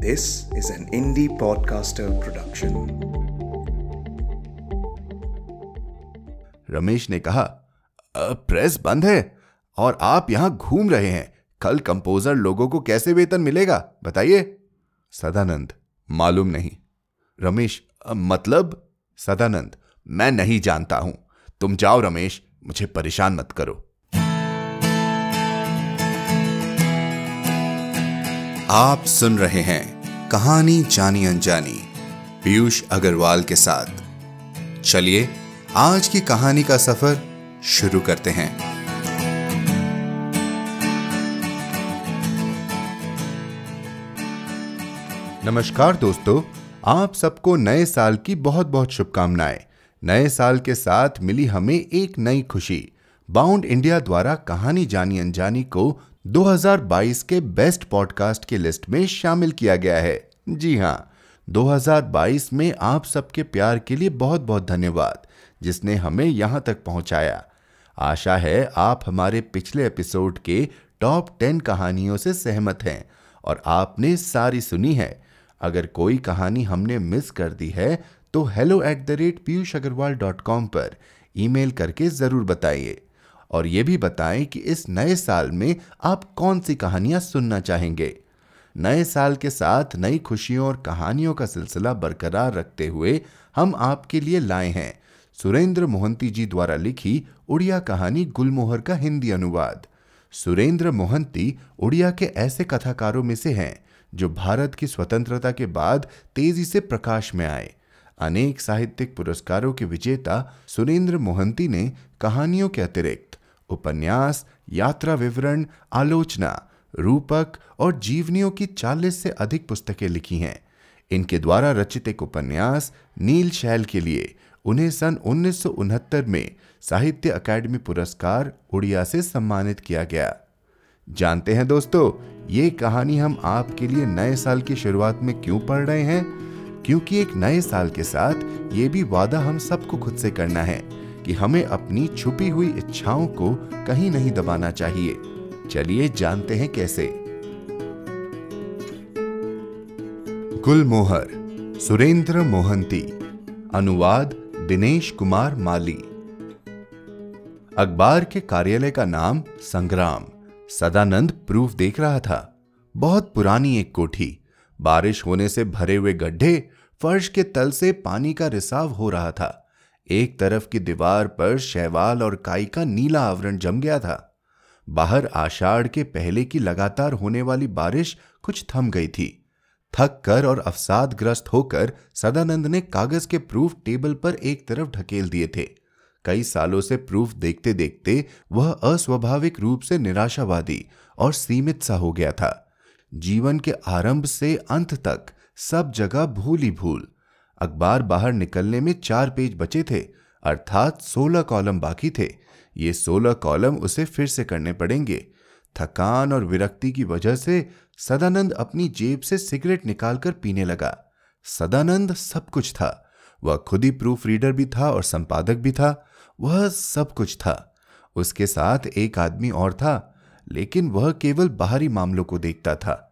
This is an indie podcaster production. Ramesh ने कहा press बंद है और आप यहाँ घूम रहे हैं। कल कंपोजर लोगों को कैसे वेतन मिलेगा, बताइए? सदानंद, मालूम नहीं। रमेश मतलब? सदानंद, मैं नहीं जानता हूँ। तुम जाओ रमेश, मुझे परेशान मत करो। आप सुन रहे हैं कहानी जानी अनजानी, पीयूष अग्रवाल के साथ। चलिए, आज की कहानी का सफ़र शुरू करते हैं। नमस्कार दोस्तों, आप सबको नए साल की बहुत बहुत शुभकामनाएँ। नए साल के साथ मिली हमें एक नई खुशी। बाउंड इंडिया द्वारा कहानी जानी अनजानी को 2022 के बेस्ट पॉडकास्ट की लिस्ट में शामिल किया गया है। जी हाँ 2022 में आप सबके प्यार के लिए बहुत बहुत धन्यवाद, जिसने हमें यहाँ तक पहुँचाया। आशा है आप हमारे पिछले एपिसोड के टॉप टेन कहानियों से सहमत हैं और आपने सारी सुनी है। अगर कोई कहानी हमने मिस कर दी है तो hello at the rate Piyush Agarwal dot com पर ईमेल करके ज़रूर बताइए। और ये भी बताएँ कि इस नए साल में आप कौन सी कहानियाँ सुनना चाहेंगे। नए साल के साथ नई खुशियों और कहानियों का सिलसिला बरकरार रखते हुए हम आपके लिए लाए हैं। सुरेंद्र मोहंती जी द्वारा लिखी उड़िया कहानी गुलमोहर का हिंदी अनुवाद। सुरेंद्र मोहंती उड़िया के ऐसे कथाकारों में से हैं, जो भारत की स्वतंत्रता के बाद तेज़ी से प्रकाश में आए। अनेक साहित्यिक पुरस्कारों के विजेता सुरेंद्र मोहंती ने कहानियों के अतिरिक्त उपन्यास, यात्रा विवरण, आलोचना, रूपक और जीवनियों की 40 से अधिक पुस्तकें लिखी हैं। इनके द्वारा रचित एक उपन्यास, नील शैल के लिए, उन्हें सन उन्नीस सौ उनहत्तर में साहित्य अकादमी पुरस्कार उड़िया से सम्मानित किया गया। जानते हैं दोस्तों, ये कहानी हम आपके लिए नए साल की शुरुआत में क्यों पढ़ रहे हैं? क्योंकि एक नए साल के साथ ये भी वादा हम सबको खुद से करना है। कि हमें अपनी छुपी हुई इच्छाओं को कहीं नहीं दबाना चाहिए। चलिए जानते हैं कैसे। गुलमोहर, सुरेंद्र मोहंती, अनुवाद दिनेश कुमार माली। अखबार के कार्यालय का नाम संग्राम। सदानंद प्रूफ देख रहा था। बहुत पुरानी एक कोठी। बारिश होने से भरे हुए गड्ढे, फर्श के तल से पानी का रिसाव हो रहा था। एक तरफ़ की दीवार पर शैवाल और काई का नीला आवरण जम गया था। बाहर आषाढ़ के पहले की लगातार होने वाली बारिश कुछ थम गई थी। थक कर और अवसाद ग्रस्त होकर सदानंद ने कागज़ के प्रूफ टेबल पर एक तरफ़ ढकेल दिए थे। कई सालों से प्रूफ देखते देखते वह अस्वाभाविक रूप से निराशावादी और सीमित सा हो गया था। जीवन के आरंभ से अंत तक सब जगह भूल भूल अखबार बाहर निकलने में चार पेज बचे थे, अर्थात सोलह कॉलम बाकी थे। ये सोलह कॉलम उसे फिर से करने पड़ेंगे। थकान और विरक्ति की वजह से सदानंद अपनी जेब से सिगरेट निकालकर पीने लगा। सदानंद सब कुछ था। वह खुद ही प्रूफ रीडर भी था और संपादक भी था। वह सब कुछ था। उसके साथ एक आदमी और था, लेकिन वह केवल बाहरी मामलों को देखता था।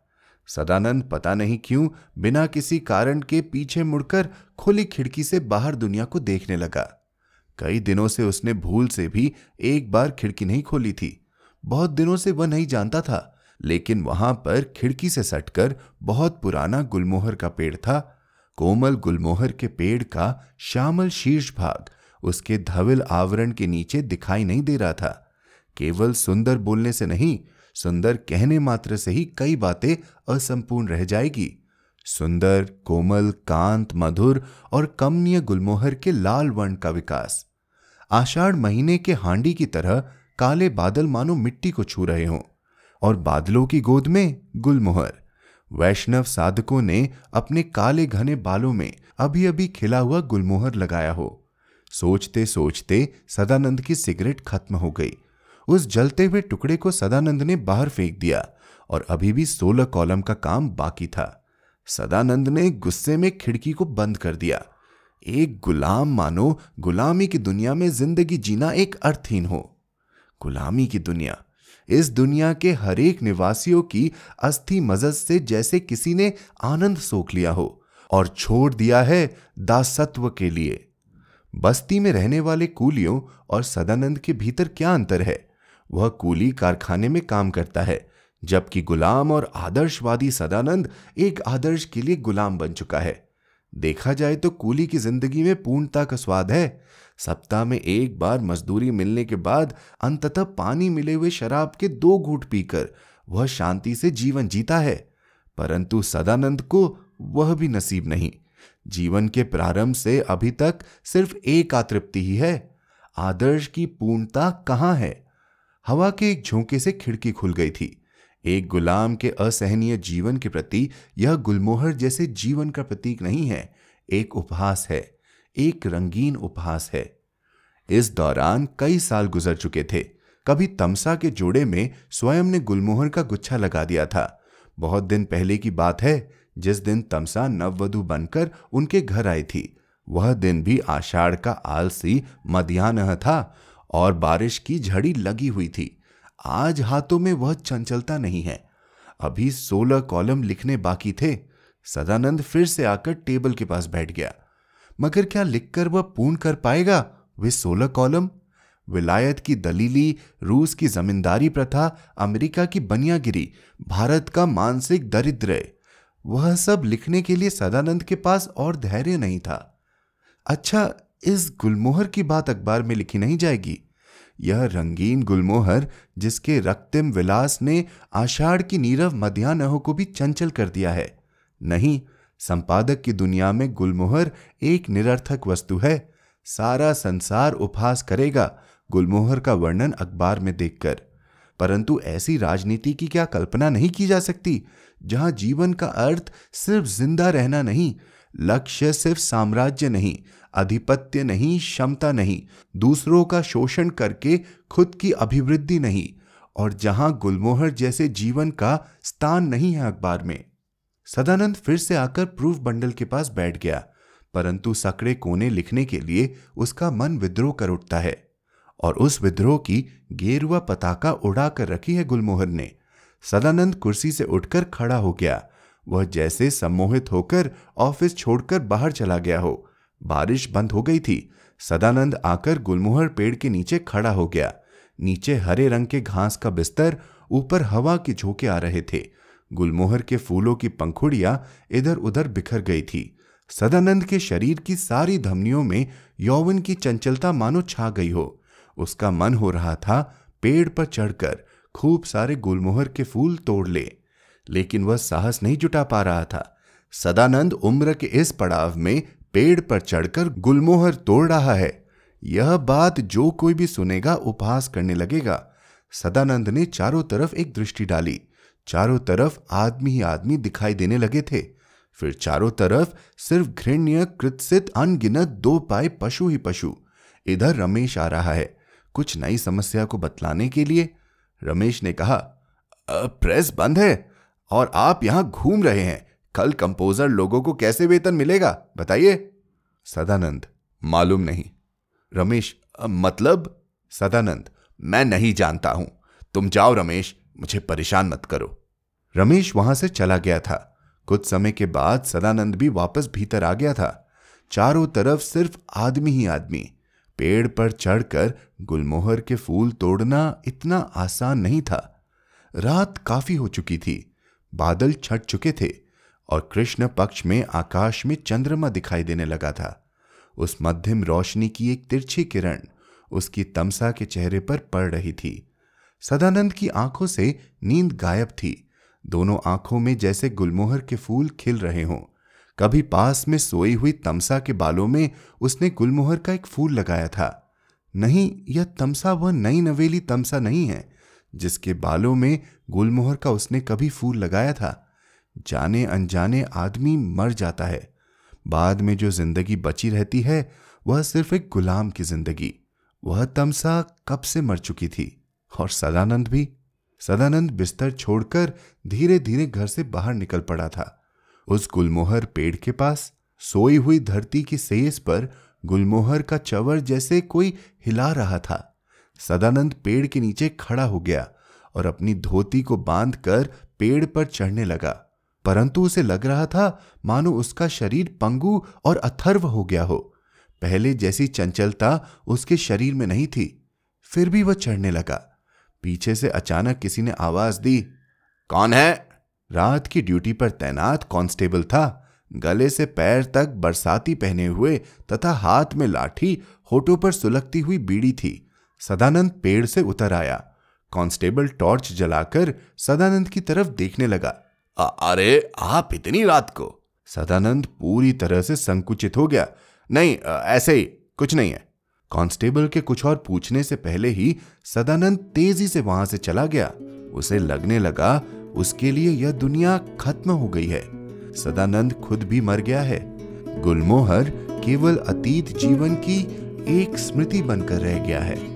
सदानंद पता नहीं क्यों बिना किसी कारण के पीछे मुड़कर खुली खिड़की से बाहर दुनिया को देखने लगा। कई दिनों से उसने भूल से भी एक बार खिड़की नहीं खोली थी। बहुत दिनों से वह नहीं जानता था, लेकिन वहाँ पर खिड़की से सटकर बहुत पुराना गुलमोहर का पेड़ था। कोमल गुलमोहर के पेड़ का श्यामल शीर्ष भाग उसके धविल आवरण के नीचे दिखाई नहीं दे रहा था। केवल सुंदर बोलने से नहीं सुंदर कहने मात्र से ही कई बातें असंपूर्ण रह जाएगी। सुंदर, कोमल, कांत, मधुर और कमनीय गुलमोहर के लाल वर्ण का विकास। आषाढ़ महीने के हांडी की तरह काले बादल मानो मिट्टी को छू रहे हों और बादलों की गोद में गुलमोहर। वैष्णव साधकों ने अपने काले घने बालों में अभी अभी खिला हुआ गुलमोहर लगाया हो। सोचते सोचते सदानंद की सिगरेट खत्म हो गई। उस जलते हुए टुकड़े को सदानंद ने बाहर फेंक दिया और अभी भी सोलह कॉलम का काम बाकी था। सदानंद ने गुस्से में खिड़की को बंद कर दिया। एक गुलाम मानो, गुलामी की दुनिया में ज़िंदगी जीना एक अर्थहीन हो। गुलामी की दुनिया। इस दुनिया के हरेक निवासियों की अस्थि मजद से जैसे किसी ने आनंद सोख लिया हो और छोड़ दिया है दासत्व के लिए। बस्ती में रहने वाले कूलियों और सदानंद के भीतर क्या अंतर है? वह कूली कारखाने में काम करता है, जबकि गुलाम और आदर्शवादी सदानंद एक आदर्श के लिए गुलाम बन चुका है। देखा जाए तो कूली की ज़िंदगी में पूर्णता का स्वाद है। सप्ताह में एक बार मजदूरी मिलने के बाद अंततः पानी मिले हुए शराब के दो घूट पीकर वह शांति से जीवन जीता है। परंतु सदानंद को वह भी नसीब नहीं। जीवन के प्रारंभ से अभी तक सिर्फ़ एक आतृप्ति ही है। आदर्श की पूर्णता कहाँ है? हवा के एक झोंके से खिड़की खुल गई थी। एक गुलाम के असहनीय जीवन के प्रति यह गुलमोहर जैसे जीवन का प्रतीक नहीं है, एक उपहास है, एक रंगीन उपहास है। इस दौरान कई साल गुजर चुके थे। कभी तमसा के जोड़े में स्वयं ने गुलमोहर का गुच्छा लगा दिया था। बहुत दिन पहले की बात है, जिस दिन तमसा नववधु बनकर उनके घर आई थी, वह दिन भी आषाढ़ का आलसी मध्यान्ह था और बारिश की झड़ी लगी हुई थी। आज हाथों में वह चंचलता नहीं है। अभी सोलह कॉलम लिखने बाकी थे। सदानंद फिर से आकर टेबल के पास बैठ गया। मगर क्या लिखकर वह पूर्ण कर पाएगा वे सोलह कॉलम? विलायत की दलीली, रूस की जमींदारी प्रथा, अमेरिका की बनियागिरी, भारत का मानसिक दरिद्र वह सब लिखने के लिए सदानंद के पास और धैर्य नहीं था। अच्छा इस गुलमोहर की बात अखबार में लिखी नहीं जाएगी। यह रंगीन गुलमोहर, जिसके रक्तिम विलास ने आषाढ़ की नीरव मध्यान्ह को भी चंचल कर दिया है। नहीं, संपादक की दुनिया में गुलमोहर एक निरर्थक वस्तु है। सारा संसार उपहास करेगा, गुलमोहर का वर्णन अखबार में देखकर। परंतु ऐसी राजनीति की क्या कल्पना नहीं की जा सकती, जहाँ जीवन का अर्थ सिर्फ़ ज़िंदा रहना नहीं लक्ष्य सिर्फ़ साम्राज्य नहीं अधिपत्य नहीं, क्षमता नहीं, दूसरों का शोषण करके खुद की अभिवृद्धि नहीं, और जहाँ गुलमोहर जैसे जीवन का स्थान नहीं है अखबार में। सदानंद फिर से आकर प्रूफ बंडल के पास बैठ गया, परंतु सकड़े कोने लिखने के लिए उसका मन विद्रोह कर उठता है, और उस विद्रोह की गेरुआ पताका उड़ा कर रखी है गुलमोहर ने। सदानंद कुर्सी से उठकर खड़ा हो गया वह जैसे सम्मोहित होकर ऑफ़िस छोड़कर बाहर चला गया हो। बारिश बंद हो गई थी। सदानंद आकर गुलमोहर पेड़ के नीचे खड़ा हो गया। नीचे हरे रंग के घास का बिस्तर, ऊपर हवा के झोंके आ रहे थे। गुलमोहर के फूलों की पंखुड़ियाँ इधर उधर बिखर गई थी। सदानंद के शरीर की सारी धमनियों में यौवन की चंचलता मानो छा गई हो। उसका मन हो रहा था पेड़ पर चढ़कर खूब सारे गुलमोहर के फूल तोड़ ले। लेकिन वह साहस नहीं जुटा पा रहा था। सदानंद उम्र के इस पड़ाव में पेड़ पर चढ़कर गुलमोहर तोड़ रहा है। यह बात जो कोई भी सुनेगा, उपहास करने लगेगा। सदानंद ने चारों तरफ़ एक दृष्टि डाली। चारों तरफ़ आदमी ही आदमी दिखाई देने लगे थे। फिर चारों तरफ़ सिर्फ़ घृण्य, कृत्सित, अनगिनत दो पाए पशु ही पशु। इधर रमेश आ रहा है। कुछ नई समस्या को बतलाने के लिए रमेश ने कहा प्रेस बंद है। और आप यहाँ घूम रहे हैं। कल कंपोजर लोगों को कैसे वेतन मिलेगा? बताइए। सदानंद, मालूम नहीं। रमेश मतलब? सदानंद, मैं नहीं जानता हूँ। तुम जाओ रमेश, मुझे परेशान मत करो। रमेश वहाँ से चला गया था। कुछ समय के बाद सदानंद भी वापस भीतर आ गया था। चारों तरफ़ सिर्फ़ आदमी ही आदमी। पेड़ पर चढ़कर गुलमोहर के फूल तोड़ना इतना आसान नहीं था। रात काफ़ी हो चुकी थी। बादल छट चुके थे और कृष्ण पक्ष में आकाश में चंद्रमा दिखाई देने लगा था। उस मध्यम रोशनी की एक तिरछी किरण उसकी तमसा के चेहरे पर पड़ रही थी। सदानंद की आँखों से नींद गायब थी। दोनों आँखों में जैसे गुलमोहर के फूल खिल रहे हों। कभी पास में सोई हुई तमसा के बालों में उसने गुलमोहर का एक फूल लगाया था। नहीं, यह तमसा वह नई नवेली तमसा नहीं है। जिसके बालों में गुलमोहर का उसने कभी फूल लगाया था। जाने अनजाने आदमी मर जाता है। बाद में जो ज़िंदगी बची रहती है, वह सिर्फ़ एक गुलाम की ज़िंदगी। वह तमसा कब से मर चुकी थी? और सदानंद भी? सदानंद बिस्तर छोड़कर धीरे धीरे घर से बाहर निकल पड़ा था। उस गुलमोहर पेड़ के पास, सोई हुई धरती की सेज पर गुलमोहर का चवर जैसे कोई हिला रहा था। सदानंद पेड़ के नीचे खड़ा हो गया और अपनी धोती को बांधकर पेड़ पर चढ़ने लगा। परंतु उसे लग रहा था, मानो उसका शरीर पंगु और अथर्व हो गया हो। पहले जैसी चंचलता उसके शरीर में नहीं थी, फिर भी वह चढ़ने लगा। पीछे से अचानक किसी ने आवाज़ दी, कौन है? रात की ड्यूटी पर तैनात कांस्टेबल था। गले से पैर तक बरसाती पहने हुए तथा हाथ में लाठी होठों पर सुलगती हुई बीड़ी थी। सदानंद पेड़ से उतर आया। कांस्टेबल टॉर्च जलाकर सदानंद की तरफ़ देखने लगा। अरे, आप इतनी रात को? सदानंद पूरी तरह से संकुचित हो गया। नहीं ऐसे ही, कुछ नहीं है। कांस्टेबल के कुछ और पूछने से पहले ही सदानंद तेज़ी से वहाँ से चला गया। उसे लगने लगा, उसके लिए यह दुनिया खत्म हो गई है। सदानंद खुद भी मर गया है। गुलमोहर केवल अतीत जीवन की एक स्मृति बनकर रह गया है।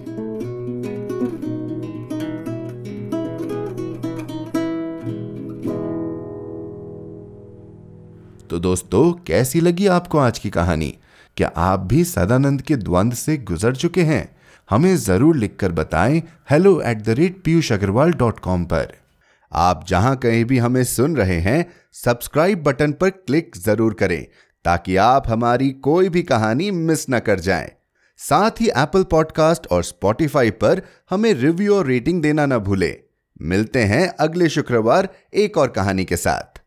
तो दोस्तों, कैसी लगी आपको आज की कहानी? क्या आप भी सदानंद के द्वंद से गुजर चुके हैं? हमें ज़रूर लिखकर बताएँ hello at the rate Piyush Agarwal dot com पर। आप जहाँ कहीं भी हमें सुन रहे हैं सब्सक्राइब बटन पर क्लिक ज़रूर करें, ताकि आप हमारी कोई भी कहानी मिस न कर जाएँ। साथ ही एप्पल पॉडकास्ट और स्पॉटिफाई पर हमें रिव्यू और रेटिंग देना ना भूलें। मिलते हैं अगले शुक्रवार एक और कहानी के साथ।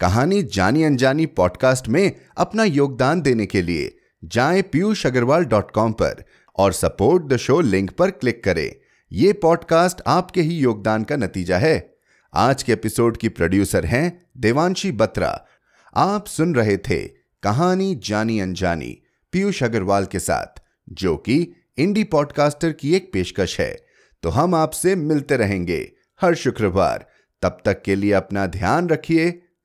कहानी जानी अनजानी पॉडकास्ट में अपना योगदान देने के लिए जाएँ पीयूष अग्रवाल डॉट कॉम पर और सपोर्ट द शो लिंक पर क्लिक करें। यह पॉडकास्ट आपके ही योगदान का नतीजा है। आज के एपिसोड की प्रोड्यूसर हैं देवांशी बत्रा। आप सुन रहे थे कहानी जानी अनजानी पीयूष अग्रवाल के साथ, जो कि इंडी पॉडकास्टर की एक पेशकश है। तो हम आपसे मिलते रहेंगे। हर शुक्रवार। तब तक के लिए अपना ध्यान रखिए